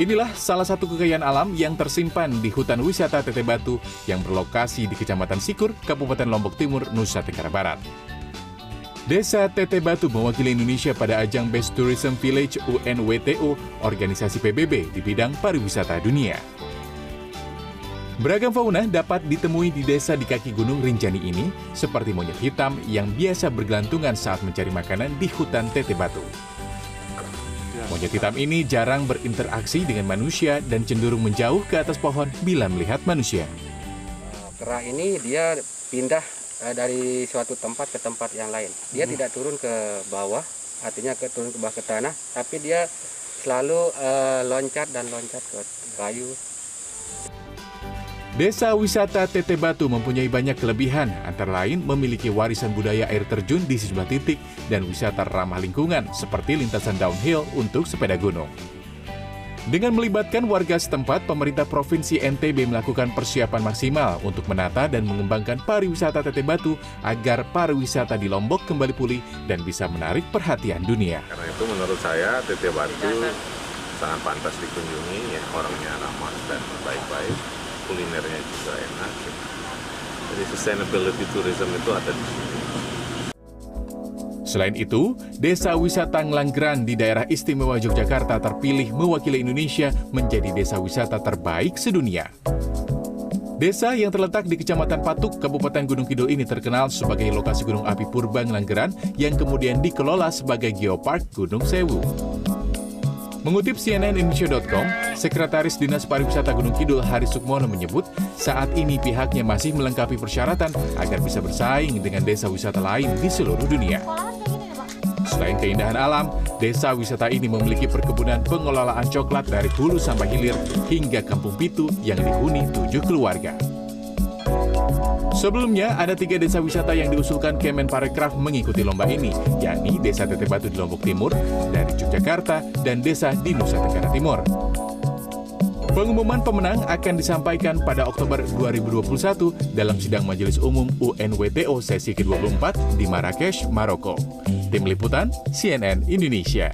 Inilah salah satu kekayaan alam yang tersimpan di hutan wisata Teteh Batu yang berlokasi di Kecamatan Sikur, Kabupaten Lombok Timur, Nusa Tenggara Barat. Desa Teteh Batu mewakili Indonesia pada ajang Best Tourism Village UNWTO, organisasi PBB di bidang pariwisata dunia. Beragam fauna dapat ditemui di desa di kaki Gunung Rinjani ini, seperti monyet hitam yang biasa bergelantungan saat mencari makanan di hutan Teteh Batu. Monyet hitam ini jarang berinteraksi dengan manusia dan cenderung menjauh ke atas pohon bila melihat manusia. Kera ini dia pindah eh, dari suatu tempat ke tempat yang lain. Dia tidak turun ke bawah, artinya ke turun ke bawah ke tanah, tapi dia selalu eh, loncat dan loncat ke kayu. Desa wisata Teteh Batu mempunyai banyak kelebihan, antara lain memiliki warisan budaya air terjun di sejumlah titik dan wisata ramah lingkungan seperti lintasan downhill untuk sepeda gunung. Dengan melibatkan warga setempat, pemerintah Provinsi NTB melakukan persiapan maksimal untuk menata dan mengembangkan pariwisata Teteh Batu agar pariwisata di Lombok kembali pulih dan bisa menarik perhatian dunia. Karena itu menurut saya Teteh Batu sangat pantas dikunjungi ya orangnya ramah dan baik-baik kulinernya juga enak jadi sustainability tourism itu ada di sini Selain itu, Desa Wisata Ngelanggeran di daerah istimewa Yogyakarta terpilih mewakili Indonesia menjadi desa wisata terbaik sedunia. Desa yang terletak di Kecamatan Patuk, Kabupaten Gunung Kidul ini terkenal sebagai lokasi gunung api purba Ngelanggeran yang kemudian dikelola sebagai Geopark Gunung Sewu. Mengutip cnnindonesia.com, Sekretaris Dinas Pariwisata Gunung Kidul Hari Sukmono menyebut saat ini pihaknya masih melengkapi persyaratan agar bisa bersaing dengan desa wisata lain di seluruh dunia. Selain keindahan alam, desa wisata ini memiliki perkebunan pengelolaan coklat dari hulu sampai hilir hingga kampung pitu yang dihuni tujuh keluarga. Sebelumnya, ada tiga desa wisata yang diusulkan Kemenparekraf mengikuti lomba ini, yakni Desa Teteh Batu di Lombok Timur, dari Yogyakarta, dan Desa di Nusa Tenggara Timur. Pengumuman pemenang akan disampaikan pada Oktober 2021 dalam sidang Majelis Umum UNWTO sesi ke-24 di Marrakesh, Maroko. Tim Liputan, CNN Indonesia.